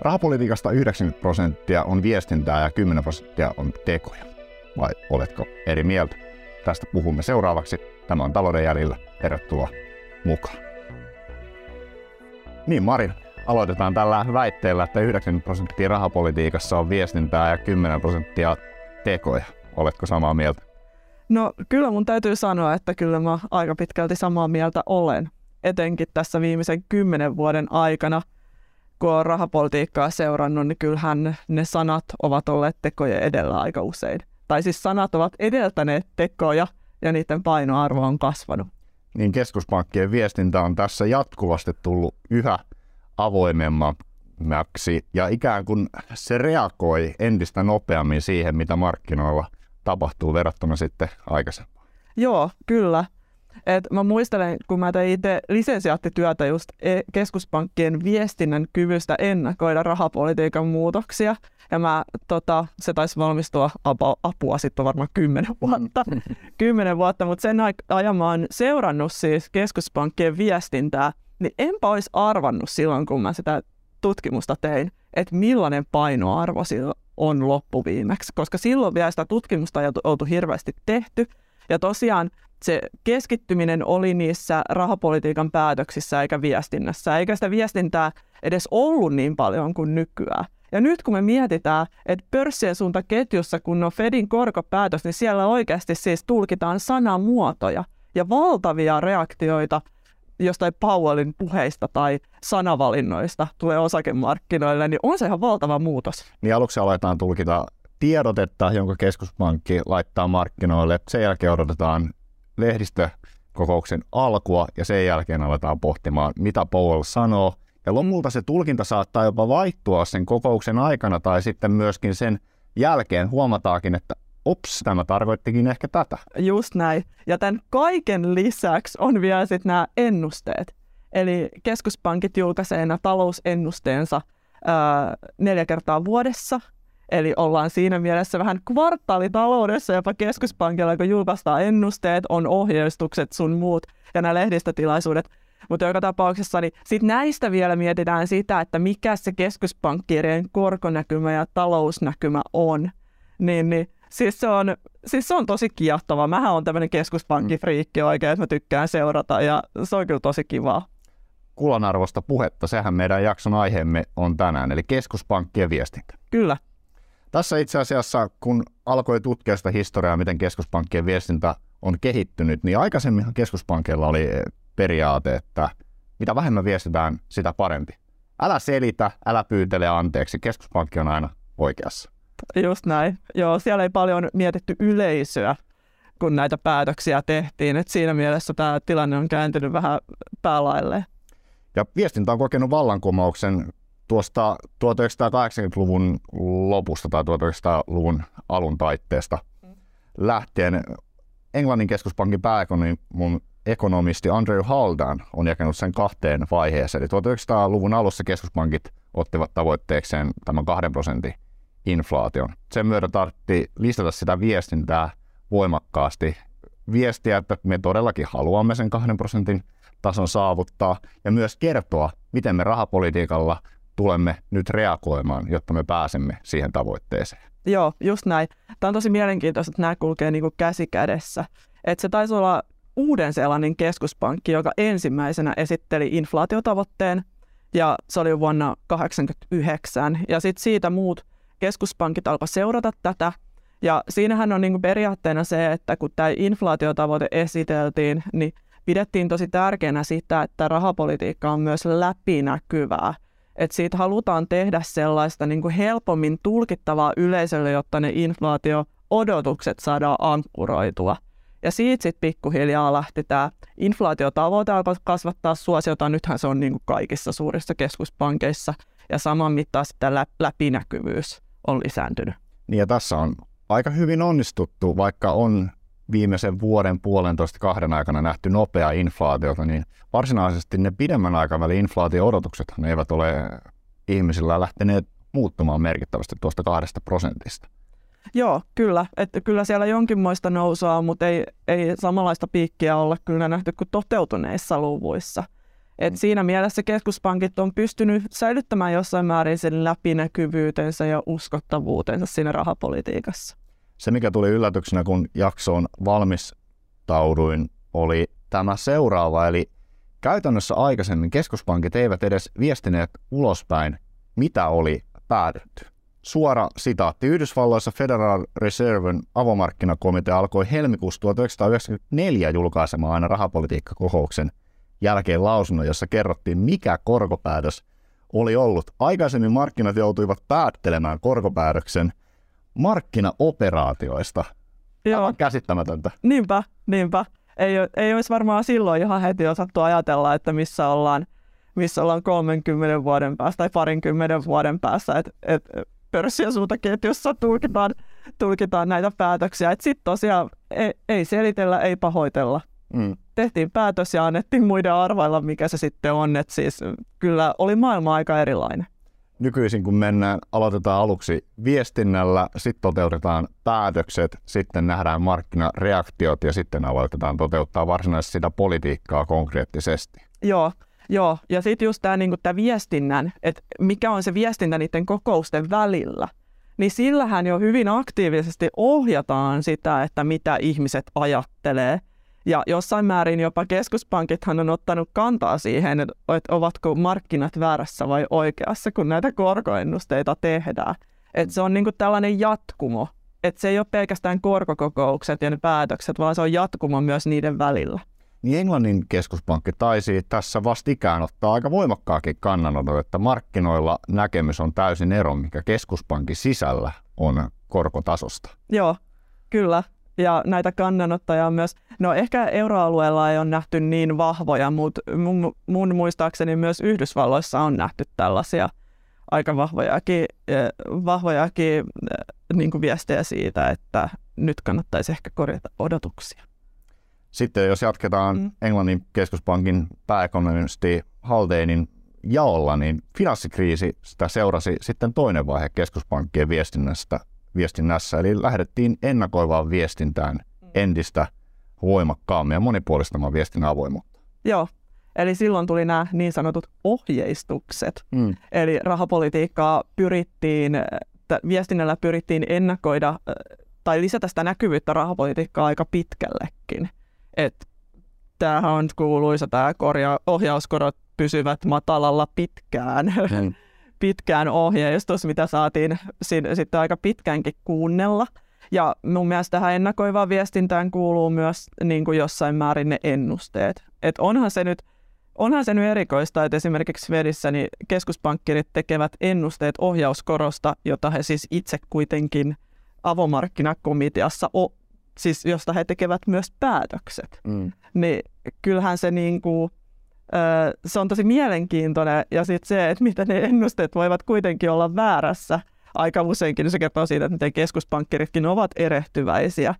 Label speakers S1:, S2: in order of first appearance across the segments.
S1: Rahapolitiikasta 90 prosenttia on viestintää ja 10 prosenttia on tekoja. Vai oletko eri mieltä? Tästä puhumme seuraavaksi. Tämä on Talouden jäljellä. Tervetuloa mukaan. Niin Marin, aloitetaan tällä väitteellä, että 90 prosenttia rahapolitiikassa on viestintää ja 10 prosenttia tekoja. Oletko samaa mieltä?
S2: No kyllä mun täytyy sanoa, että kyllä mä aika pitkälti samaa mieltä olen. Etenkin tässä viimeisen kymmenen vuoden aikana, kun on rahapolitiikkaa seurannut, niin kyllähän ne sanat ovat olleet tekoja edellä aika usein. Tai siis sanat ovat edeltäneet tekoja ja niiden painoarvo on kasvanut.
S1: Niin keskuspankkien viestintä on tässä jatkuvasti tullut yhä avoimemmaksi ja ikään kuin se reagoi entistä nopeammin siihen, mitä markkinoilla tapahtuu verrattuna sitten aikaisemmin.
S2: Joo, kyllä. Et mä muistelen, kun mä tein itse lisensiaattityötä just e- keskuspankkien viestinnän kyvystä ennakoida rahapolitiikan muutoksia. Ja mä, tota, se taisi valmistua apua, apua sitten varmaan kymmenen vuotta. kymmenen vuotta, mutta sen ajan mä oon seurannut siis keskuspankkien viestintää, niin enpä olisi arvannut silloin, kun mä sitä tutkimusta tein, että millainen painoarvo sillä on loppuviimeksi, koska silloin vielä sitä tutkimusta ei oltu hirveästi tehty. Ja tosiaan se keskittyminen oli niissä rahapolitiikan päätöksissä eikä viestinnässä, eikä sitä viestintää edes ollut niin paljon kuin nykyään. Ja nyt kun me mietitään, että pörssien suunta ketjussa, kun on Fedin korkopäätös, niin siellä oikeasti siis tulkitaan sanamuotoja ja valtavia reaktioita jostain Powellin puheista tai sanavalinnoista tulee osakemarkkinoille, niin on se ihan valtava muutos.
S1: Niin aluksi aletaan tulkita tiedotetta, jonka keskuspankki laittaa markkinoille. Sen jälkeen odotetaan lehdistökokouksen alkua ja sen jälkeen aletaan pohtimaan, mitä Powell sanoo. Ja lopulta se tulkinta saattaa jopa vaihtua sen kokouksen aikana tai sitten myöskin sen jälkeen huomataakin, että ops, tämä tarkoittikin ehkä tätä.
S2: Just näin. Ja tämän kaiken lisäksi on vielä sitten nämä ennusteet. Eli keskuspankit julkaisee nämä talousennusteensa ää, neljä kertaa vuodessa. Eli ollaan siinä mielessä vähän kvartaalitaloudessa jopa keskuspankilla, kun julkaistaan ennusteet, on ohjeistukset sun muut ja nämä lehdistötilaisuudet. Mutta joka tapauksessa niin sit näistä vielä mietitään sitä, että mikä se keskuspankkirien korkonäkymä ja talousnäkymä on. Niin, niin siis se on, siis se on tosi kiehtova. Mähän on tämmöinen keskuspankkifriikki oikein, että mä tykkään seurata ja se on kyllä tosi kivaa.
S1: Kulanarvosta puhetta, sehän meidän jakson aiheemme on tänään, eli keskuspankkien viestintä.
S2: Kyllä.
S1: Tässä itse asiassa, kun alkoi tutkia sitä historiaa, miten keskuspankkien viestintä on kehittynyt, niin aikaisemminhan keskuspankilla oli periaate, että mitä vähemmän viestitään, sitä parempi. Älä selitä, älä pyytele anteeksi, keskuspankki on aina oikeassa.
S2: Just näin. Joo, siellä ei paljon mietitty yleisöä, kun näitä päätöksiä tehtiin. Et siinä mielessä tämä tilanne on kääntynyt vähän päälailleen.
S1: Ja viestintä on kokenut vallankumouksen tuosta 1980-luvun lopusta tai 1900-luvun alun taitteesta lähtien. Englannin keskuspankin mun ekonomisti Andrew Haldan on jakanut sen kahteen vaiheeseen. Eli 1900-luvun alussa keskuspankit ottivat tavoitteekseen tämän kahden prosentin inflaation. Sen myötä tarvittiin lisätä sitä viestintää voimakkaasti. Viestiä, että me todellakin haluamme sen kahden prosentin tason saavuttaa ja myös kertoa, miten me rahapolitiikalla tulemme nyt reagoimaan, jotta me pääsemme siihen tavoitteeseen.
S2: Joo, just näin. Tämä on tosi mielenkiintoista, että nämä kulkee niin kuin käsi kädessä. Että se taisi olla Uuden-Seelannin keskuspankki, joka ensimmäisenä esitteli inflaatiotavoitteen, ja se oli vuonna 1989. Ja sitten siitä muut keskuspankit alkoi seurata tätä, ja siinähän on niin kuin periaatteena se, että kun tämä inflaatiotavoite esiteltiin, niin pidettiin tosi tärkeänä sitä, että rahapolitiikka on myös läpinäkyvää. Että siitä halutaan tehdä sellaista niin kuin helpommin tulkittavaa yleisölle, jotta ne inflaatio-odotukset saadaan ankkuroitua. Ja siitä sitten pikkuhiljaa lähti tämä inflaatiotavoite alkoi kasvattaa suosiota. Nythän se on niin kuin kaikissa suurissa keskuspankeissa. Ja saman mittaan sitten läpinäkyvyys on lisääntynyt.
S1: Niin ja tässä on aika hyvin onnistuttu, vaikka on viimeisen vuoden puolentoista kahden aikana nähty nopea inflaatiota, niin varsinaisesti ne pidemmän aikavälin inflaatio-odotukset ne eivät ole ihmisillä lähteneet muuttumaan merkittävästi tuosta kahdesta prosentista.
S2: Joo, kyllä. Että kyllä siellä jonkinmoista nousua mutta ei, ei samanlaista piikkiä olla kyllä nähty kuin toteutuneissa luvuissa. Et siinä mielessä keskuspankit on pystynyt säilyttämään jossain määrin sen läpinäkyvyytensä ja uskottavuutensa siinä rahapolitiikassa.
S1: Se, mikä tuli yllätyksenä, kun jaksoon valmistauduin, oli tämä seuraava. Eli käytännössä aikaisemmin keskuspankit eivät edes viestineet ulospäin, mitä oli päätetty. Suora sitaatti. Yhdysvalloissa Federal Reserven avomarkkinakomitea alkoi helmikuussa 1994 julkaisemaan aina rahapolitiikkakokouksen jälkeen lausunnon, jossa kerrottiin, mikä korkopäätös oli ollut. Aikaisemmin markkinat joutuivat päättelemään korkopäätöksen markkinaoperaatioista. Joo. Aivan käsittämätöntä.
S2: Niinpä, niinpä. Ei, ei olisi varmaan silloin ihan heti osattu ajatella, että missä ollaan, missä ollaan 30 vuoden päästä tai parinkymmenen vuoden päässä, että et pörssiasuntaketjussa tulkitaan, tulkitaan näitä päätöksiä. Sitten tosiaan ei, ei selitellä, ei pahoitella. Mm. Tehtiin päätös ja annettiin muiden arvailla, mikä se sitten on. Et siis kyllä oli maailma aika erilainen.
S1: Nykyisin kun mennään, aloitetaan aluksi viestinnällä, sitten toteutetaan päätökset, sitten nähdään markkinareaktiot ja sitten aloitetaan toteuttaa varsinaisesti sitä politiikkaa konkreettisesti.
S2: Joo, Joo, ja sitten just tämä niinku, viestinnän, että mikä on se viestintä niiden kokousten välillä, niin sillähän jo hyvin aktiivisesti ohjataan sitä, että mitä ihmiset ajattelee. Ja jossain määrin jopa keskuspankithan on ottanut kantaa siihen, että ovatko markkinat väärässä vai oikeassa, kun näitä korkoennusteita tehdään. Et se on niinku tällainen jatkumo. Et se ei ole pelkästään korkokokoukset ja ne päätökset, vaan se on jatkumo myös niiden välillä
S1: niin Englannin keskuspankki taisi tässä vastikään ottaa aika voimakkaakin kannanoton, että markkinoilla näkemys on täysin ero, mikä keskuspankin sisällä on korkotasosta.
S2: Joo, kyllä. Ja näitä kannanottoja on myös, no ehkä euroalueella ei ole nähty niin vahvoja, mutta mun, mun muistaakseni myös Yhdysvalloissa on nähty tällaisia aika vahvojakin, eh, vahvojakin eh, niin kuin viestejä siitä, että nyt kannattaisi ehkä korjata odotuksia.
S1: Sitten jos jatketaan mm. Englannin keskuspankin pääekonomisti Haldeinin jaolla, niin finanssikriisi sitä seurasi sitten toinen vaihe keskuspankkien viestinnästä, viestinnässä, eli lähdettiin ennakoivaan viestintään mm. entistä voimakkaammin ja monipuolistamaan viestinnän avoimuutta.
S2: Joo, eli silloin tuli nämä niin sanotut ohjeistukset. Mm. Eli rahapolitiikkaa pyrittiin, viestinnällä pyrittiin ennakoida tai lisätä sitä näkyvyyttä rahapolitiikkaa aika pitkällekin että tämähän on kuuluisa tämä korja, ohjauskorot pysyvät matalalla pitkään. Mm. pitkään ohjeistus, mitä saatiin sitten aika pitkäänkin kuunnella. Ja mun mielestä tähän ennakoivaan viestintään kuuluu myös niin kuin jossain määrin ne ennusteet. Et onhan se nyt Onhan se nyt erikoista, että esimerkiksi Svedissä niin keskuspankkirit tekevät ennusteet ohjauskorosta, jota he siis itse kuitenkin avomarkkinakomiteassa siis josta he tekevät myös päätökset, mm. niin kyllähän se niin kuin, se on tosi mielenkiintoinen. Ja sitten se, että miten ne ennusteet voivat kuitenkin olla väärässä aika useinkin, niin se kertoo siitä, että miten keskuspankkiritkin ovat erehtyväisiä.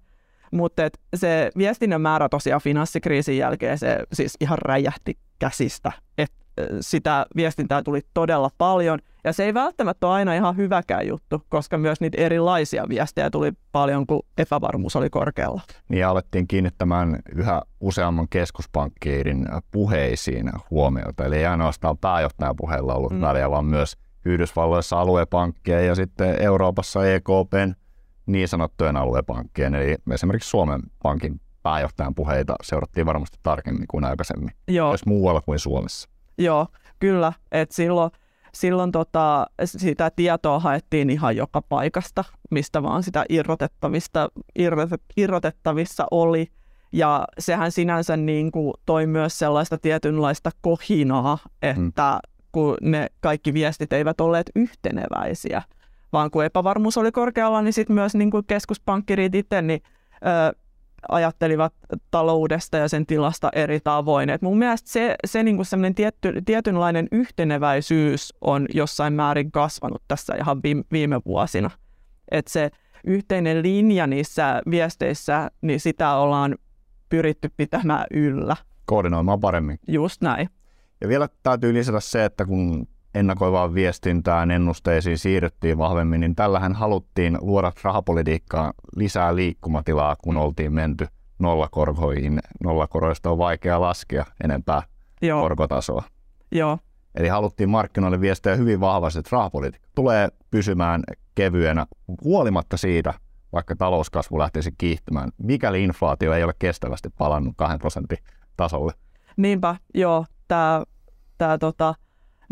S2: Mutta se viestinnän määrä tosiaan finanssikriisin jälkeen se siis ihan räjähti käsistä. Et sitä viestintää tuli todella paljon. Ja se ei välttämättä ole aina ihan hyväkään juttu, koska myös niitä erilaisia viestejä tuli paljon, kun epävarmuus oli korkealla.
S1: Niin alettiin kiinnittämään yhä useamman keskuspankkiirin puheisiin huomiota. Eli ei ainoastaan pääjohtajan puheella ollut mm. väliä, vaan myös Yhdysvalloissa aluepankkien ja sitten Euroopassa EKPn niin sanottujen aluepankkien, eli esimerkiksi Suomen Pankin pääjohtajan puheita seurattiin varmasti tarkemmin kuin aikaisemmin, Joo. myös muualla kuin Suomessa.
S2: Joo, kyllä. Et silloin silloin tota, sitä tietoa haettiin ihan joka paikasta, mistä vaan sitä irrotettavista, irrotet, irrotettavissa oli. Ja sehän sinänsä niin kuin toi myös sellaista tietynlaista kohinaa, että mm. kun ne kaikki viestit eivät olleet yhteneväisiä, vaan kun epävarmuus oli korkealla, niin sitten myös niin kuin keskuspankkirit itse, niin ö, ajattelivat taloudesta ja sen tilasta eri tavoin. Et mun mielestä se, se niinku tietty, tietynlainen yhteneväisyys on jossain määrin kasvanut tässä ihan viime, viime vuosina. Et se yhteinen linja niissä viesteissä, niin sitä ollaan pyritty pitämään yllä.
S1: Koordinoimaan paremmin.
S2: Just näin.
S1: Ja vielä täytyy lisätä se, että kun ennakoivaan viestintään, ennusteisiin siirryttiin vahvemmin, niin tällähän haluttiin luoda rahapolitiikkaan lisää liikkumatilaa, kun oltiin menty nollakorkoihin. Nollakoroista on vaikea laskea enempää
S2: Joo,
S1: korkotasoa.
S2: joo,
S1: Eli haluttiin markkinoille viestiä hyvin vahvasti, että rahapolitiikka tulee pysymään kevyenä huolimatta siitä, vaikka talouskasvu lähtisi kiihtymään, mikäli inflaatio ei ole kestävästi palannut 2 prosentin tasolle.
S2: niinpä, joo, tämä tää, tota,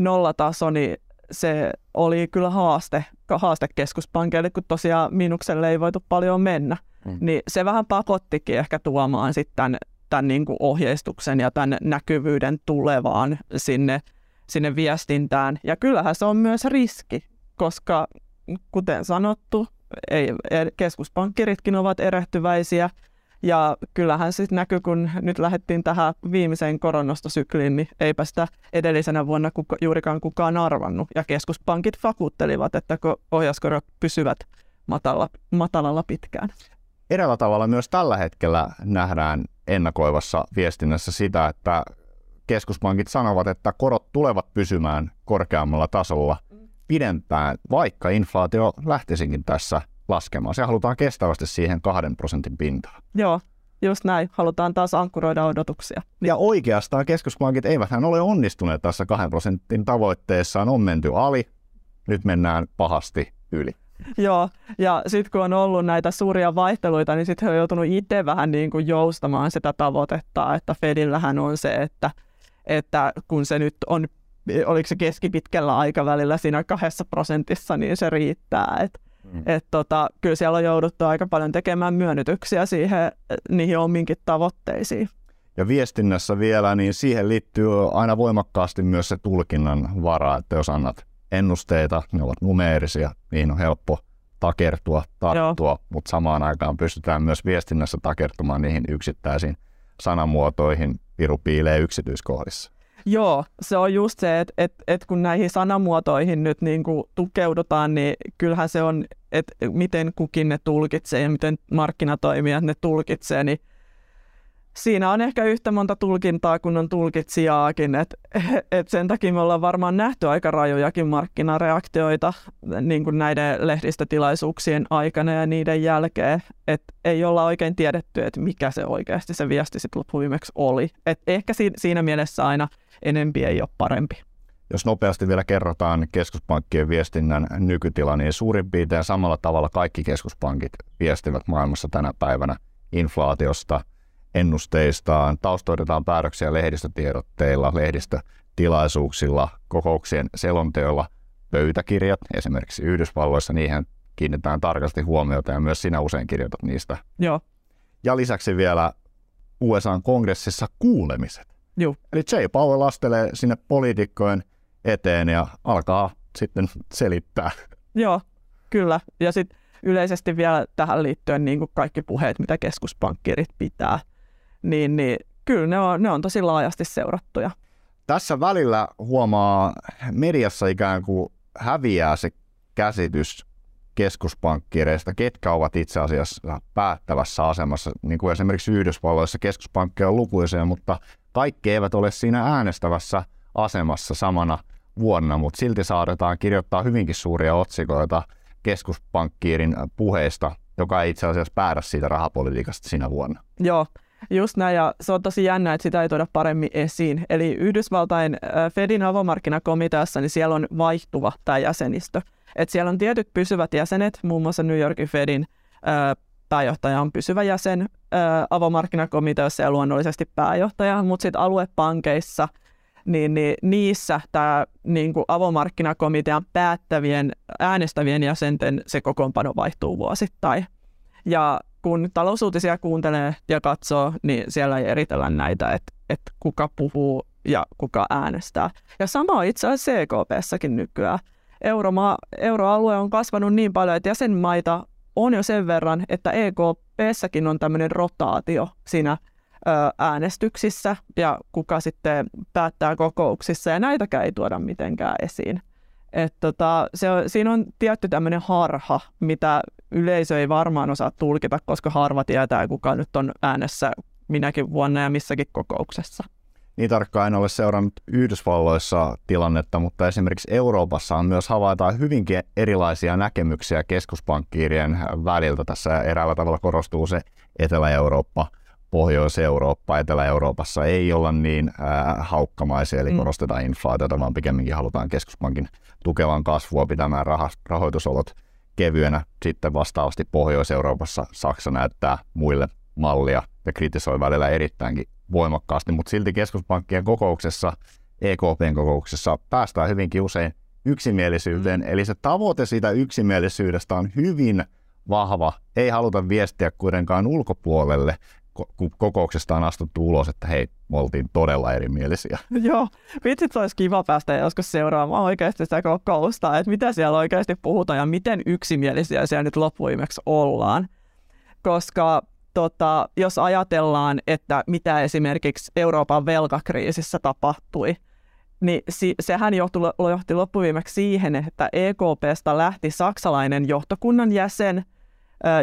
S2: nollataso, niin se oli kyllä haaste, haaste keskuspankille, kun tosiaan miinukselle ei voitu paljon mennä.
S1: Mm.
S2: Niin se vähän pakottikin ehkä tuomaan sitten tämän, tämän niin kuin ohjeistuksen ja tämän näkyvyyden tulevaan sinne, sinne viestintään. Ja kyllähän se on myös riski, koska kuten sanottu, ei, keskuspankkiritkin ovat erehtyväisiä. Ja kyllähän sitten näkyy, kun nyt lähdettiin tähän viimeiseen koronastosykliin, niin eipä sitä edellisenä vuonna kuka, juurikaan kukaan arvannut. Ja keskuspankit vakuuttelivat, että ko- ohjauskorot pysyvät matala, matalalla pitkään.
S1: Eräällä tavalla myös tällä hetkellä nähdään ennakoivassa viestinnässä sitä, että keskuspankit sanovat, että korot tulevat pysymään korkeammalla tasolla pidempään, vaikka inflaatio lähtisikin tässä laskemaan. Se halutaan kestävästi siihen kahden prosentin pintaan.
S2: Joo, just näin. Halutaan taas ankkuroida odotuksia.
S1: Ja oikeastaan keskuspankit eivät ole onnistuneet tässä kahden prosentin tavoitteessaan. On menty ali, nyt mennään pahasti yli.
S2: Joo, ja sitten kun on ollut näitä suuria vaihteluita, niin sitten he on joutunut itse vähän niin kuin joustamaan sitä tavoitetta, että Fedillähän on se, että, että kun se nyt on, oliko se keskipitkällä aikavälillä siinä kahdessa prosentissa, niin se riittää. Et,
S1: Mm.
S2: et tota, kyllä siellä on jouduttu aika paljon tekemään myönnytyksiä siihen, niihin omiinkin tavoitteisiin.
S1: Ja viestinnässä vielä, niin siihen liittyy aina voimakkaasti myös se tulkinnan vara, että jos annat ennusteita, ne ovat numeerisia, niihin on helppo takertua, tarttua, mutta samaan aikaan pystytään myös viestinnässä takertumaan niihin yksittäisiin sanamuotoihin, piru piilee yksityiskohdissa.
S2: Joo, se on just se, että et, et kun näihin sanamuotoihin nyt niin kuin tukeudutaan, niin kyllähän se on, että miten kukin ne tulkitsee ja miten markkinatoimijat ne tulkitsee, niin siinä on ehkä yhtä monta tulkintaa kuin on tulkitsijaakin, että et sen takia me ollaan varmaan nähty aika rajojakin markkinareaktioita niin kuin näiden lehdistötilaisuuksien aikana ja niiden jälkeen, että ei olla oikein tiedetty, että mikä se oikeasti se viesti sitten loppuviimeksi oli. Et ehkä si- siinä mielessä aina enempi ei ole parempi.
S1: Jos nopeasti vielä kerrotaan keskuspankkien viestinnän nykytila, niin suurin piirtein samalla tavalla kaikki keskuspankit viestivät maailmassa tänä päivänä inflaatiosta, ennusteistaan, taustoitetaan päätöksiä lehdistötiedotteilla, lehdistötilaisuuksilla, kokouksien selonteolla, pöytäkirjat, esimerkiksi Yhdysvalloissa, niihin kiinnitetään tarkasti huomiota ja myös sinä usein kirjoitat niistä.
S2: Joo,
S1: Ja lisäksi vielä USAn kongressissa kuulemiset.
S2: Joo.
S1: Eli Jay Powell astelee sinne poliitikkojen eteen ja alkaa sitten selittää.
S2: joo, kyllä. Ja sitten yleisesti vielä tähän liittyen niin kuin kaikki puheet, mitä keskuspankkirit pitää, niin, niin kyllä ne on, ne on tosi laajasti seurattuja.
S1: Tässä välillä huomaa mediassa ikään kuin häviää se käsitys keskuspankkireista, ketkä ovat itse asiassa päättävässä asemassa. Niin kuin esimerkiksi Yhdysvalloissa keskuspankkeja on lukuisia, mutta kaikki eivät ole siinä äänestävässä asemassa samana vuonna, mutta silti saadetaan kirjoittaa hyvinkin suuria otsikoita keskuspankkiirin puheista, joka ei itse asiassa päädä siitä rahapolitiikasta sinä vuonna.
S2: Joo, just näin. Ja se on tosi jännä, että sitä ei tuoda paremmin esiin. Eli Yhdysvaltain äh, Fedin avomarkkinakomiteassa, niin siellä on vaihtuva tämä jäsenistö. Et siellä on tietyt pysyvät jäsenet, muun muassa New Yorkin Fedin äh, pääjohtaja on pysyvä jäsen äh, avomarkkinakomiteassa ja luonnollisesti pääjohtaja, mutta sitten aluepankeissa, niin, niin niissä tämä niin avomarkkinakomitean päättävien äänestävien jäsenten se kokoonpano vaihtuu vuosittain. Ja kun talousuutisia kuuntelee ja katsoo, niin siellä ei eritellä näitä, että, että kuka puhuu ja kuka äänestää. Ja sama itse asiassa CKPssäkin nykyään. Euromaa, euroalue on kasvanut niin paljon, että jäsenmaita on jo sen verran, että EKPssäkin on tämmöinen rotaatio siinä ö, äänestyksissä ja kuka sitten päättää kokouksissa ja näitäkään ei tuoda mitenkään esiin. Et tota, se on, siinä on tietty tämmöinen harha, mitä yleisö ei varmaan osaa tulkita, koska harva tietää, kuka nyt on äänessä minäkin vuonna ja missäkin kokouksessa.
S1: Niin tarkkaan en ole seurannut Yhdysvalloissa tilannetta, mutta esimerkiksi Euroopassa on myös havaitaan hyvinkin erilaisia näkemyksiä keskuspankkiirien väliltä. Tässä eräällä tavalla korostuu se Etelä-Eurooppa Pohjois-Eurooppa, Etelä-Euroopassa ei olla niin ää, haukkamaisia, eli mm. korostetaan inflaatiota, vaan pikemminkin halutaan keskuspankin tukevan kasvua pitämään rah- rahoitusolot kevyenä. Sitten vastaavasti Pohjois-Euroopassa Saksa näyttää muille mallia ja kritisoi välillä erittäinkin voimakkaasti, mutta silti keskuspankkien kokouksessa, EKPn kokouksessa päästään hyvinkin usein yksimielisyyteen, mm. eli se tavoite siitä yksimielisyydestä on hyvin vahva. Ei haluta viestiä kuitenkaan ulkopuolelle, kokouksesta on astuttu ulos, että hei, me oltiin todella erimielisiä.
S2: Joo, vitsit olisi kiva päästä joskus seuraamaan oikeasti sitä kokousta, että mitä siellä oikeasti puhutaan ja miten yksimielisiä siellä nyt loppuimeksi ollaan. Koska tota, jos ajatellaan, että mitä esimerkiksi Euroopan velkakriisissä tapahtui, niin sehän johti loppuviimeksi siihen, että EKPstä lähti saksalainen johtokunnan jäsen –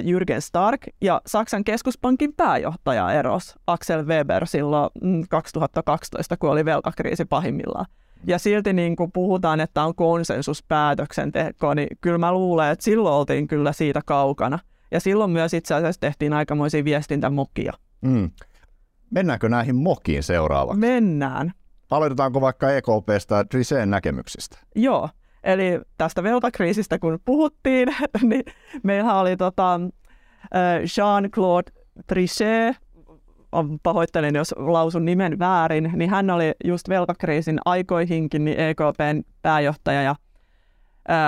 S2: Jürgen Stark ja Saksan keskuspankin pääjohtaja eros Axel Weber silloin 2012, mm, kun oli velkakriisi pahimmillaan. Ja silti niin kun puhutaan, että on konsensuspäätöksenteko, niin kyllä mä luulen, että silloin oltiin kyllä siitä kaukana. Ja silloin myös itse asiassa tehtiin aikamoisia viestintämokia. Mm.
S1: Mennäänkö näihin mokiin seuraavaksi?
S2: Mennään.
S1: Aloitetaanko vaikka EKPstä Triseen näkemyksistä?
S2: Joo. Eli tästä velkakriisistä kun puhuttiin, niin meillä oli tota, Jean-Claude Trichet, pahoittelen jos lausun nimen väärin, niin hän oli just velkakriisin aikoihinkin niin EKPn pääjohtaja ja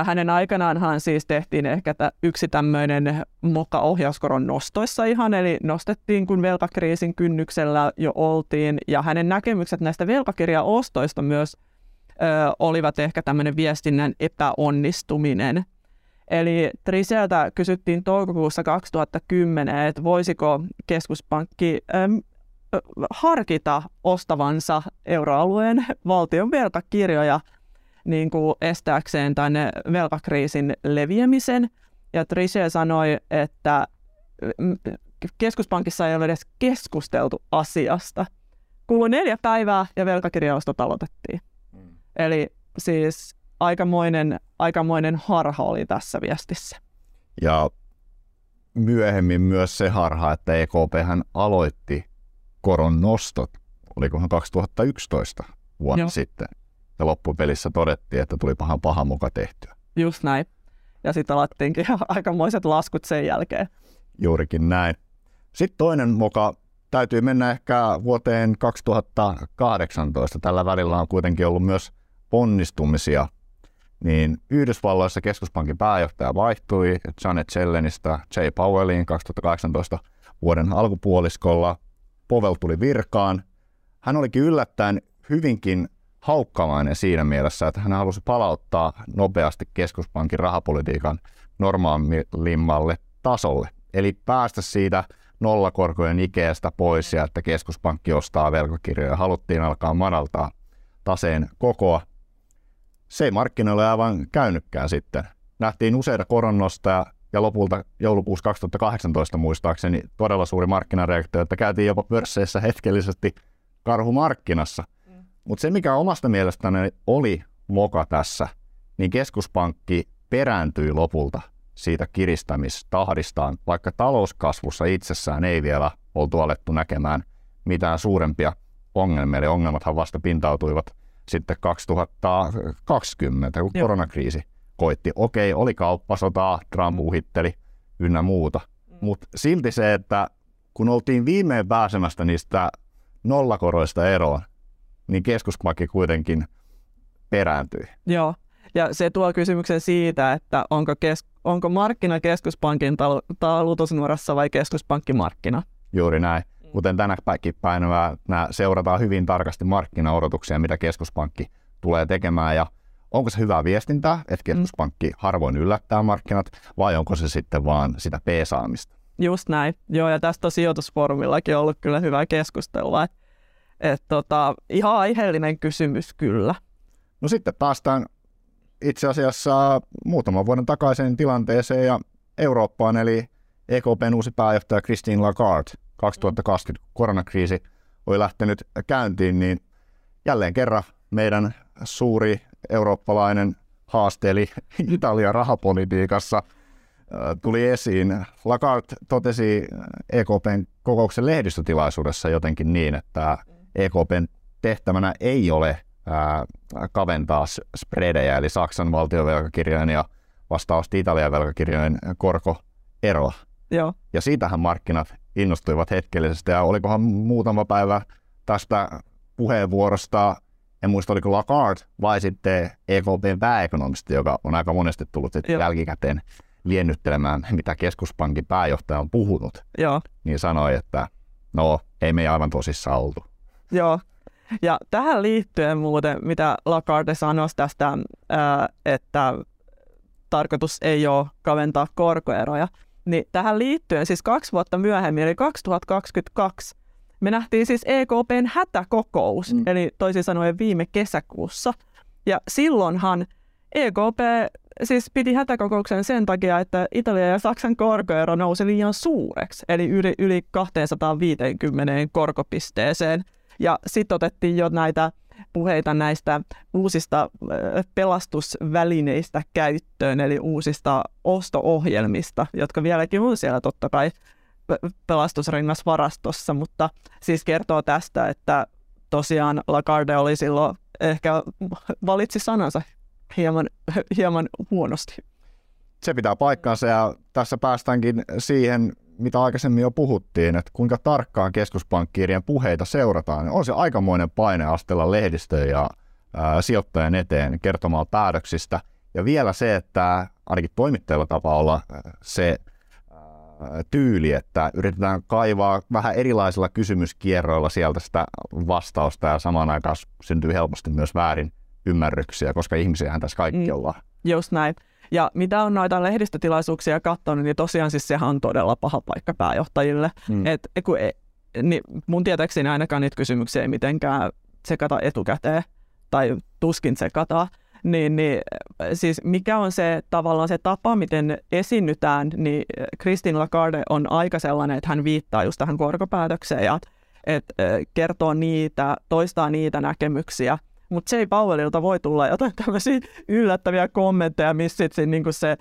S2: hänen aikanaanhan siis tehtiin ehkä yksi tämmöinen moka ohjauskoron nostoissa ihan, eli nostettiin kun velkakriisin kynnyksellä jo oltiin, ja hänen näkemykset näistä velkakirjaostoista myös – olivat ehkä tämmöinen viestinnän epäonnistuminen. Eli Triseltä kysyttiin toukokuussa 2010, että voisiko keskuspankki ö, harkita ostavansa euroalueen valtion velkakirjoja niin kuin estääkseen tänne velkakriisin leviämisen. Ja Trichet sanoi, että keskuspankissa ei ole edes keskusteltu asiasta. Kului neljä päivää ja velkakirjaostot aloitettiin. Eli siis aikamoinen, aikamoinen harha oli tässä viestissä.
S1: Ja myöhemmin myös se harha, että EKP hän aloitti koron nostot, olikohan 2011 vuonna Joo. sitten. Ja loppupelissä todettiin, että tuli pahan paha muka tehtyä.
S2: Just näin. Ja sitten alettiinkin aikamoiset laskut sen jälkeen.
S1: Juurikin näin. Sitten toinen moka täytyy mennä ehkä vuoteen 2018. Tällä välillä on kuitenkin ollut myös onnistumisia, niin Yhdysvalloissa keskuspankin pääjohtaja vaihtui Janet Yellenistä Jay Powelliin 2018 vuoden alkupuoliskolla. Powell tuli virkaan. Hän olikin yllättäen hyvinkin haukkamainen siinä mielessä, että hän halusi palauttaa nopeasti keskuspankin rahapolitiikan normaalimmalle tasolle. Eli päästä siitä nollakorkojen ikeestä pois ja että keskuspankki ostaa velkakirjoja. Haluttiin alkaa madaltaa taseen kokoa se ei markkinoille aivan käynytkään sitten. Nähtiin useita koronnosta ja lopulta joulukuussa 2018 muistaakseni todella suuri markkinareaktio, että käytiin jopa pörsseissä hetkellisesti karhumarkkinassa. Mm. Mutta se, mikä omasta mielestäni oli moka tässä, niin keskuspankki perääntyi lopulta siitä kiristämistahdistaan, vaikka talouskasvussa itsessään ei vielä oltu alettu näkemään mitään suurempia ongelmia. Eli ongelmathan vasta pintautuivat sitten 2020, kun Joo. koronakriisi koitti. Okei, oli kauppasotaa, Trump mm. uhitteli ynnä muuta. Mm. Mutta silti se, että kun oltiin viimein pääsemästä niistä nollakoroista eroon, niin keskuspankki kuitenkin perääntyi.
S2: Joo, ja se tuo kysymyksen siitä, että onko, kes- onko markkina keskuspankin tal- talutusnuorassa vai keskuspankkimarkkina.
S1: Juuri näin. Kuten tänä päivänä nämä seurataan hyvin tarkasti markkinaodotuksia, mitä keskuspankki tulee tekemään ja onko se hyvää viestintää, että mm. keskuspankki harvoin yllättää markkinat vai onko se sitten vaan sitä peesaamista?
S2: Just näin. Joo, ja tästä on sijoitusfoorumillakin ollut kyllä hyvää keskustelua. Et, et tota, ihan aiheellinen kysymys kyllä.
S1: No sitten päästään itse asiassa muutaman vuoden takaisin tilanteeseen ja Eurooppaan, eli EKPn uusi pääjohtaja Christine Lagarde 2020 koronakriisi oli lähtenyt käyntiin, niin jälleen kerran meidän suuri eurooppalainen haaste, eli Italian rahapolitiikassa, tuli esiin. Lagarde totesi EKPn kokouksen lehdistötilaisuudessa jotenkin niin, että EKPn tehtävänä ei ole ää, kaventaa spreadejä, eli Saksan valtiovelkakirjojen ja vastaavasti Italian velkakirjojen korkoeroa.
S2: Joo.
S1: Ja siitähän markkinat innostuivat hetkellisesti, ja olikohan muutama päivä tästä puheenvuorosta, en muista oliko Lagarde vai sitten EKPn pääekonomisti, joka on aika monesti tullut
S2: Joo.
S1: jälkikäteen liennyttelemään, mitä keskuspankin pääjohtaja on puhunut,
S2: Joo.
S1: niin sanoi, että no, ei me aivan tosissaan oltu.
S2: Joo. Ja tähän liittyen muuten, mitä Lagarde sanoi tästä, että tarkoitus ei ole kaventaa korkoeroja, niin tähän liittyen siis kaksi vuotta myöhemmin, eli 2022, me nähtiin siis EKPn hätäkokous, mm. eli toisin sanoen viime kesäkuussa. Ja silloinhan EKP siis piti hätäkokouksen sen takia, että Italia ja Saksan korkoero nousi liian suureksi, eli yli, yli 250 korkopisteeseen. Ja sitten otettiin jo näitä puheita näistä uusista pelastusvälineistä käyttöön, eli uusista osto-ohjelmista, jotka vieläkin on siellä totta kai pelastusrengasvarastossa, mutta siis kertoo tästä, että tosiaan Lagarde oli silloin ehkä valitsi sanansa hieman, hieman huonosti.
S1: Se pitää paikkaansa ja tässä päästäänkin siihen, mitä aikaisemmin jo puhuttiin, että kuinka tarkkaan keskuspankkiirien puheita seurataan. On se aikamoinen paine astella lehdistöön ja ää, sijoittajan eteen kertomaan päätöksistä. Ja vielä se, että ainakin toimittajilla tapa olla se ää, tyyli, että yritetään kaivaa vähän erilaisilla kysymyskierroilla sieltä sitä vastausta ja samaan aikaan syntyy helposti myös väärin ymmärryksiä, koska ihmisiähän tässä kaikki mm. ollaan.
S2: Just näin. Ja mitä on noita lehdistötilaisuuksia katsonut, niin tosiaan siis sehän on todella paha paikka pääjohtajille. Mm. Et, kun, e, niin mun tietääkseni ainakaan niitä kysymyksiä ei mitenkään sekata etukäteen, tai tuskin sekata. Niin, niin, siis mikä on se tavallaan se tapa, miten esiinnytään, niin Christine Lagarde on aika sellainen, että hän viittaa just tähän korkopäätökseen ja että kertoo niitä, toistaa niitä näkemyksiä – mutta Jay Powellilta voi tulla jotain tämmöisiä yllättäviä kommentteja, missä sit niin se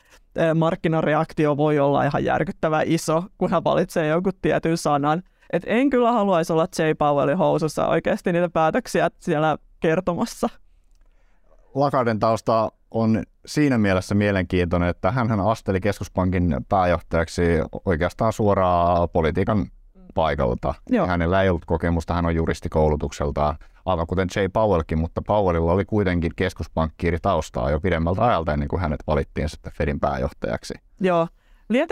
S2: markkinareaktio voi olla ihan järkyttävä iso, kun hän valitsee jonkun tietyn sanan. Et en kyllä haluaisi olla Jay Powellin housussa oikeasti niitä päätöksiä siellä kertomassa.
S1: Lagarden tausta on siinä mielessä mielenkiintoinen, että hän asteli keskuspankin pääjohtajaksi oikeastaan suoraan politiikan paikalta. Joo. Hänellä ei ollut kokemusta, hän on juristikoulutukseltaan aivan kuten Jay Powellkin, mutta Powellilla oli kuitenkin keskuspankkiiri taustaa jo pidemmältä ajalta ennen kuin hänet valittiin sitten Fedin pääjohtajaksi.
S2: Joo.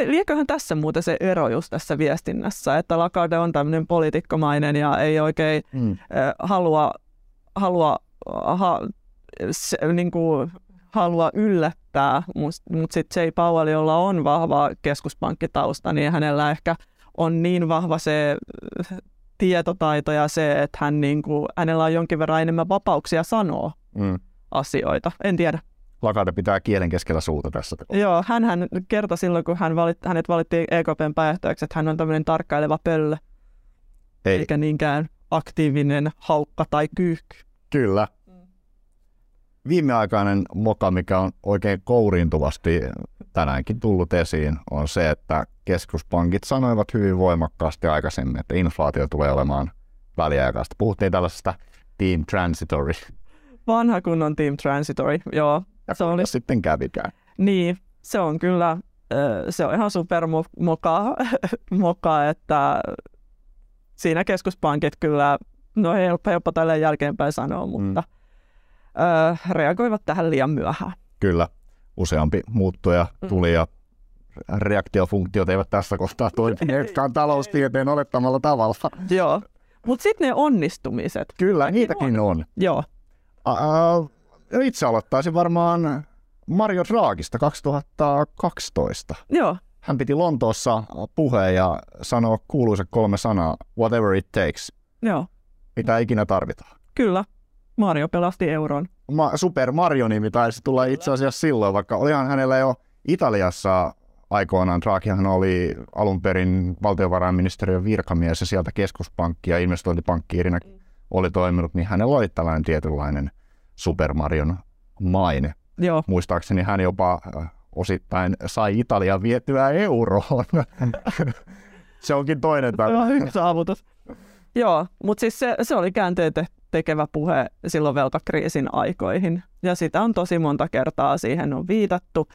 S2: Lieköhän tässä muuten se ero just tässä viestinnässä, että Lagarde on tämmöinen poliitikkomainen ja ei oikein mm. äh, halua, halua, ha, se, niin kuin, halua yllättää, mutta mut sitten Jay Powell, jolla on vahva keskuspankkitausta, niin hänellä ehkä on niin vahva se tietotaito ja se, että hän niin kuin, hänellä on jonkin verran enemmän vapauksia sanoa mm. asioita. En tiedä.
S1: Lakata pitää kielen keskellä suuta tässä.
S2: Joo, hän, hän kertoi silloin, kun hän valit, hänet valittiin EKPn pääjohtajaksi, että hän on tämmöinen tarkkaileva pöllö, Ei. eikä niinkään aktiivinen haukka tai kyyhky.
S1: Kyllä. Viimeaikainen moka, mikä on oikein kouriintuvasti tänäänkin tullut esiin, on se, että keskuspankit sanoivat hyvin voimakkaasti aikaisemmin, että inflaatio tulee olemaan väliaikaista. Puhuttiin tällaisesta team transitory.
S2: Vanha kunnon team transitory, joo.
S1: Ja se oli... sitten kävikään.
S2: Niin, se on kyllä, se on ihan super moka, moka että siinä keskuspankit kyllä, no helppo jopa tällä jälkeenpäin sanoa, mutta mm ö, reagoivat tähän liian myöhään.
S1: Kyllä, useampi muuttuja mm. tuli ja reaktiofunktiot eivät tässä kohtaa toimineetkaan taloustieteen olettamalla tavalla.
S2: Joo, mutta sitten ne onnistumiset.
S1: Kyllä, niitäkin on. on.
S2: Joo.
S1: Uh, itse aloittaisin varmaan Mario Draghista 2012.
S2: Joo.
S1: Hän piti Lontoossa puheen ja sanoi kuuluisa kolme sanaa, whatever it takes.
S2: Joo.
S1: Mitä ikinä tarvitaan.
S2: Kyllä. Mario pelasti euron.
S1: Ma- Super Mario-nimi taisi tulla itse asiassa silloin, vaikka olihan hänellä jo Italiassa aikoinaan. Draghihan oli alun perin valtiovarainministeriön virkamies ja sieltä keskuspankki- ja investointipankkiirina oli toiminut, niin hänellä oli tällainen tietynlainen Super Marion maine.
S2: Joo.
S1: Muistaakseni hän jopa äh, osittain sai Italian vietyä euroon. Se onkin toinen
S2: Se on hyvä saavutus. Joo, mutta siis se, se oli käänteen te- tekevä puhe silloin velkakriisin aikoihin. Ja sitä on tosi monta kertaa siihen on viitattu.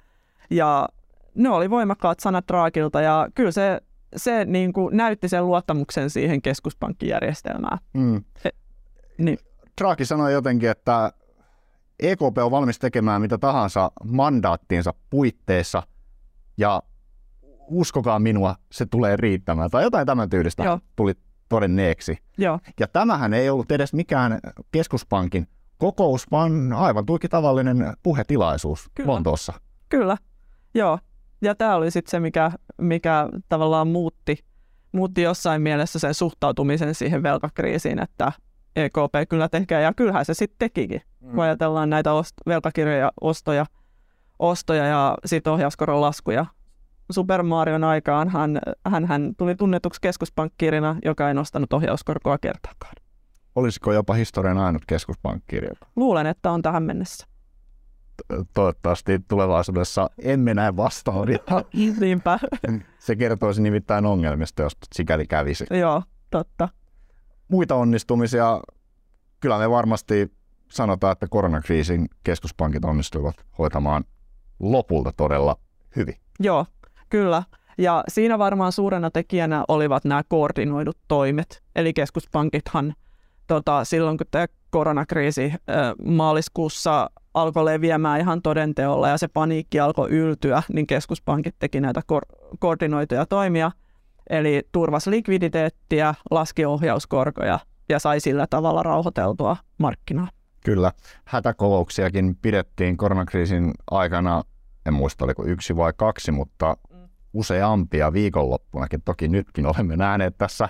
S2: Ja ne oli voimakkaat sanat Draakilta ja kyllä se, se niin kuin näytti sen luottamuksen siihen keskuspankkijärjestelmään.
S1: Mm.
S2: Niin,
S1: Draghi sanoi jotenkin, että EKP on valmis tekemään mitä tahansa mandaattiinsa puitteissa ja uskokaa minua, se tulee riittämään. Tai jotain tämän tyylistä
S2: Joo.
S1: tuli todenneeksi.
S2: joo,
S1: Ja tämähän ei ollut edes mikään keskuspankin kokous, vaan aivan tuiki tavallinen puhetilaisuus
S2: Kyllä.
S1: Lontoossa.
S2: Kyllä, joo. Ja tämä oli sitten se, mikä, mikä tavallaan muutti, muutti jossain mielessä sen suhtautumisen siihen velkakriisiin, että EKP kyllä tekee, ja kyllähän se sitten tekikin, mm. kun ajatellaan näitä ost- velkakirjoja, ostoja, ostoja ja sitten ohjauskoron laskuja. Super Marion aikaan hän, hän, hän tuli tunnetuksi keskuspankkirina, joka ei nostanut ohjauskorkoa kertaakaan.
S1: Olisiko jopa historian ainut keskuspankkiri?
S2: Luulen, että on tähän mennessä.
S1: Toivottavasti tulevaisuudessa emme näe vastaudia.
S2: Niinpä,
S1: Se kertoisi nimittäin ongelmista, jos sikäli kävisi.
S2: joo, totta.
S1: Muita onnistumisia, kyllä me varmasti sanotaan, että koronakriisin keskuspankit onnistuivat hoitamaan lopulta todella hyvin.
S2: Joo, kyllä. Ja siinä varmaan suurena tekijänä olivat nämä koordinoidut toimet. Eli keskuspankithan tota, silloin, kun tämä koronakriisi maaliskuussa alkoi leviämään ihan todenteolla ja se paniikki alkoi yltyä, niin keskuspankit teki näitä ko- koordinoituja toimia. Eli turvas likviditeettiä, laski ohjauskorkoja ja sai sillä tavalla rauhoiteltua markkinaa.
S1: Kyllä, hätäkokouksiakin pidettiin koronakriisin aikana, en muista oliko yksi vai kaksi, mutta useampia viikonloppunakin. Toki nytkin olemme nähneet tässä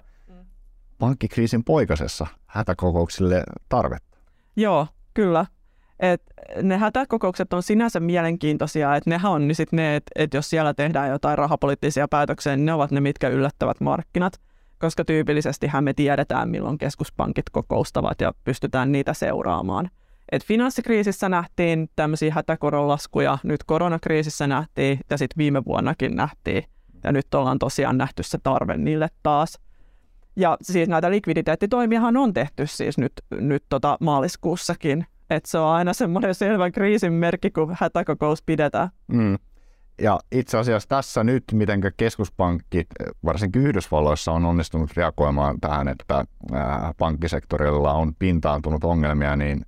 S1: pankkikriisin poikasessa hätäkokouksille tarvetta.
S2: Joo, kyllä. Et ne hätäkokoukset on sinänsä mielenkiintoisia, että nehän on niin sit ne, että et jos siellä tehdään jotain rahapoliittisia päätöksiä, niin ne ovat ne, mitkä yllättävät markkinat, koska tyypillisesti me tiedetään, milloin keskuspankit kokoustavat ja pystytään niitä seuraamaan. Et finanssikriisissä nähtiin tämmöisiä hätäkoronlaskuja, nyt koronakriisissä nähtiin ja sitten viime vuonnakin nähtiin. Ja nyt ollaan tosiaan nähty se tarve niille taas. Ja siis näitä likviditeettitoimiahan on tehty siis nyt, nyt tota maaliskuussakin. Että se on aina semmoinen selvä kriisin merkki, kun hätäkokous pidetään.
S1: Mm. Ja itse asiassa tässä nyt, miten keskuspankit, varsinkin Yhdysvalloissa, on onnistunut reagoimaan tähän, että pankkisektorilla on pintaantunut ongelmia, niin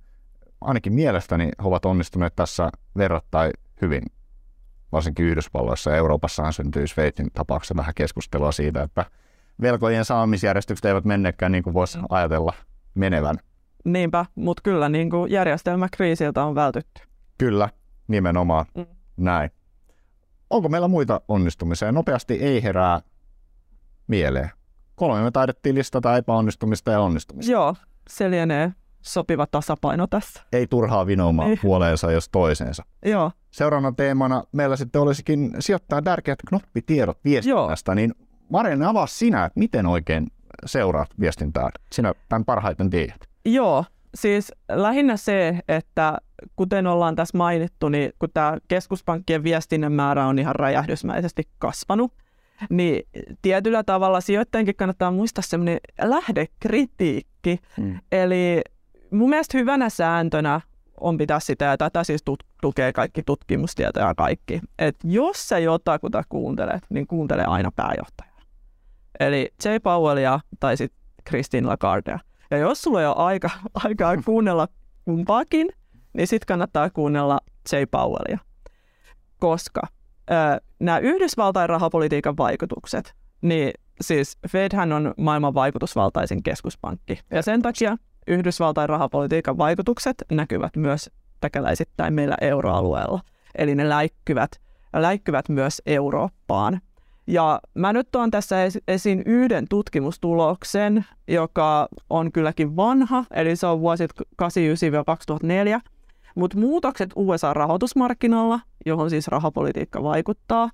S1: ainakin mielestäni he ovat onnistuneet tässä verrattain hyvin. Varsinkin Yhdysvalloissa ja Euroopassahan syntyi Sveitsin tapauksessa vähän keskustelua siitä, että velkojen saamisjärjestykset eivät mennekään niin kuin voisi ajatella menevän.
S2: Niinpä, mutta kyllä niin kuin järjestelmäkriisiltä on vältytty.
S1: Kyllä, nimenomaan
S2: Mm.
S1: näin. Onko meillä muita onnistumisia? Nopeasti ei herää mieleen. Kolme me taidettiin listata epäonnistumista ja onnistumista.
S2: Joo, se lienee sopiva tasapaino tässä.
S1: Ei turhaa vinoumaan
S2: Ei.
S1: puoleensa jos toiseensa.
S2: Joo,
S1: Seuraavana teemana meillä sitten olisikin sijoittaa tärkeät knoppitiedot viestinnästä, niin Marianne, avaa sinä, että miten oikein seuraat viestintää. Sinä tämän parhaiten tiedät.
S2: Joo, siis lähinnä se, että kuten ollaan tässä mainittu, niin kun tämä keskuspankkien viestinnän määrä on ihan räjähdysmäisesti kasvanut, niin tietyllä tavalla sijoittajienkin kannattaa muistaa semmoinen lähdekritiikki.
S1: Mm.
S2: Eli mun mielestä hyvänä sääntönä on pitää sitä, ja tätä siis tut- tukee kaikki tutkimustietoja ja kaikki, että jos sä jotakuta kuuntelet, niin kuuntele aina pääjohtajaa. Eli J. Powellia tai sitten Christine Lagardea. Ja jos sulla ei ole aika, aikaa kuunnella kumpaakin, niin sitten kannattaa kuunnella J. Powellia. Koska ö, nämä Yhdysvaltain rahapolitiikan vaikutukset, niin siis Fedhän on maailman vaikutusvaltaisin keskuspankki. Ja sen takia Yhdysvaltain rahapolitiikan vaikutukset näkyvät myös täkäläisittäin meillä euroalueella. Eli ne läikkyvät, läikkyvät myös Eurooppaan. Ja mä nyt tuon tässä es- esiin yhden tutkimustuloksen, joka on kylläkin vanha, eli se on vuosit 1989-2004. Mutta muutokset USA-rahoitusmarkkinalla, johon siis rahapolitiikka vaikuttaa,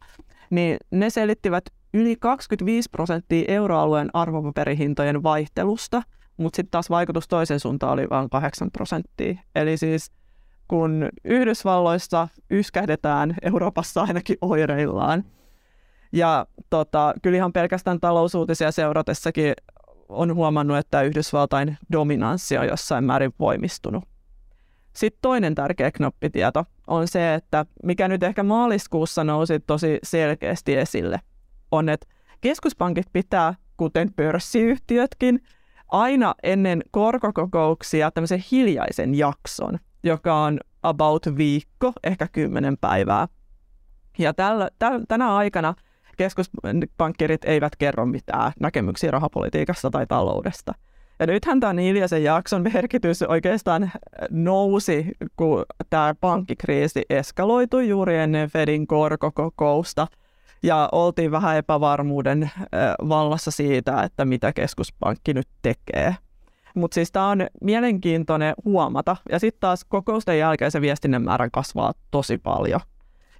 S2: niin ne selittivät yli 25 prosenttia euroalueen arvopaperihintojen vaihtelusta, mutta sitten taas vaikutus toisen suuntaan oli vain 8 prosenttia. Eli siis kun Yhdysvalloissa yskähdetään, Euroopassa ainakin oireillaan. Ja tota, kyllä ihan pelkästään talousuutisia seuratessakin on huomannut, että Yhdysvaltain dominanssi on jossain määrin voimistunut. Sitten toinen tärkeä knoppitieto on se, että mikä nyt ehkä maaliskuussa nousi tosi selkeästi esille, on, että keskuspankit pitää, kuten pörssiyhtiötkin, aina ennen korkokokouksia tämmöisen hiljaisen jakson, joka on about viikko, ehkä kymmenen päivää. Ja tällä, täl, tänä aikana keskuspankkirit eivät kerro mitään näkemyksiä rahapolitiikasta tai taloudesta. Ja nythän tämän hiljaisen jakson merkitys oikeastaan nousi, kun tämä pankkikriisi eskaloitui juuri ennen Fedin korkokokousta – ja oltiin vähän epävarmuuden vallassa siitä, että mitä keskuspankki nyt tekee. Mutta siis tämä on mielenkiintoinen huomata. Ja sitten taas kokousten jälkeen se viestinnän määrä kasvaa tosi paljon.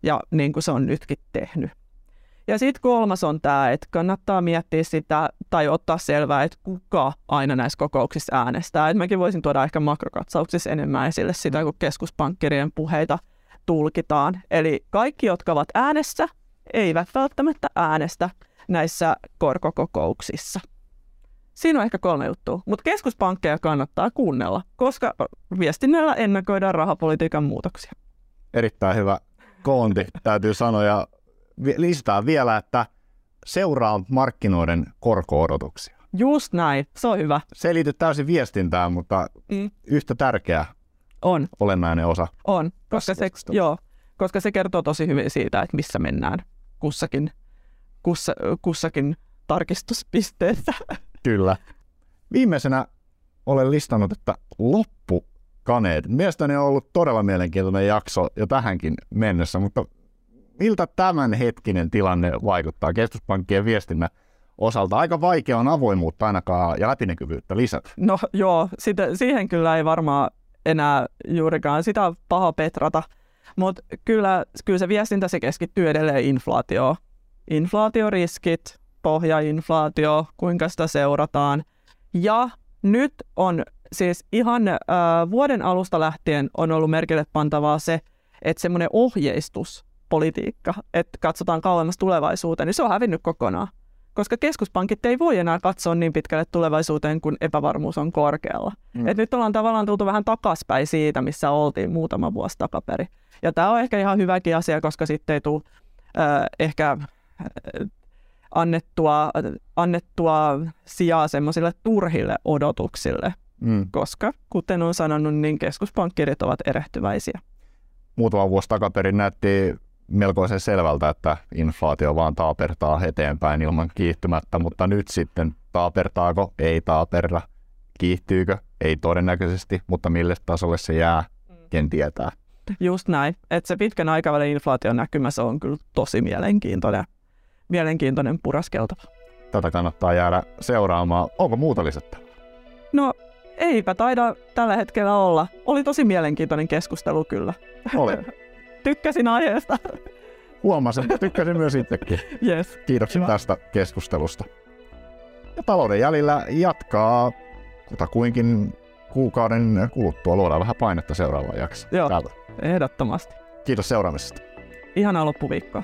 S2: Ja niin kuin se on nytkin tehnyt. Ja sitten kolmas on tämä, että kannattaa miettiä sitä tai ottaa selvää, että kuka aina näissä kokouksissa äänestää. Et mäkin voisin tuoda ehkä makrokatsauksissa enemmän esille sitä, kun keskuspankkirien puheita tulkitaan. Eli kaikki, jotka ovat äänessä, eivät välttämättä äänestä näissä korkokokouksissa. Siinä on ehkä kolme juttua, mutta keskuspankkeja kannattaa kuunnella, koska viestinnällä ennakoidaan rahapolitiikan muutoksia.
S1: Erittäin hyvä koonti, täytyy sanoa. Ja lisätään vielä, että seuraa markkinoiden korko-odotuksia.
S2: Just näin, se on hyvä.
S1: Se ei liity täysin viestintään, mutta mm. yhtä tärkeä
S2: on.
S1: olennainen osa.
S2: On, koska se, joo, koska se kertoo tosi hyvin siitä, että missä mennään kussakin, kussa, kussakin tarkistuspisteessä.
S1: Kyllä. Viimeisenä olen listannut, että loppukaneet. Mielestäni on ollut todella mielenkiintoinen jakso jo tähänkin mennessä, mutta miltä tämän hetkinen tilanne vaikuttaa keskuspankkien viestinnän osalta? Aika vaikea on avoimuutta ainakaan ja läpinäkyvyyttä lisätä.
S2: No joo, sitä, siihen kyllä ei varmaan enää juurikaan sitä paha petrata – mutta kyllä, kyllä se viestintä se keskittyy edelleen inflaatioon. Inflaatioriskit, pohjainflaatio, kuinka sitä seurataan. Ja nyt on siis ihan äh, vuoden alusta lähtien on ollut merkille pantavaa se, että semmoinen ohjeistuspolitiikka, että katsotaan kauemmas tulevaisuuteen, niin se on hävinnyt kokonaan. Koska keskuspankit ei voi enää katsoa niin pitkälle tulevaisuuteen, kun epävarmuus on korkealla. Mm. Et nyt ollaan tavallaan tultu vähän takaspäin siitä, missä oltiin muutama vuosi takaperi. Ja tämä on ehkä ihan hyväkin asia, koska sitten ei tule äh, ehkä annettua, annettua sijaa semmoisille turhille odotuksille, mm. koska kuten on sanonut, niin keskuspankkirit ovat erehtyväisiä.
S1: Muutama vuosi takaperin näytti melkoisen selvältä, että inflaatio vaan taapertaa eteenpäin ilman kiihtymättä, mutta nyt sitten taapertaako, ei taaperra, kiihtyykö, ei todennäköisesti, mutta mille tasolle se jää, mm. ken tietää.
S2: Just näin. Että se pitkän aikavälin inflaation näkymä se on kyllä tosi mielenkiintoinen, mielenkiintoinen puraskeltava.
S1: Tätä kannattaa jäädä seuraamaan. Onko muuta lisättävää?
S2: No eipä taida tällä hetkellä olla. Oli tosi mielenkiintoinen keskustelu kyllä.
S1: Oli.
S2: Tykkäsin aiheesta.
S1: Huomasin, tykkäsin myös itsekin.
S2: Yes.
S1: Kiitoksia tästä keskustelusta. Ja talouden jäljellä jatkaa kutakuinkin kuukauden kuluttua. Luodaan vähän painetta seuraavaan jaksoon.
S2: Joo. Täältä. Ehdottomasti.
S1: Kiitos seuraamisesta.
S2: Ihanaa loppuviikkoa.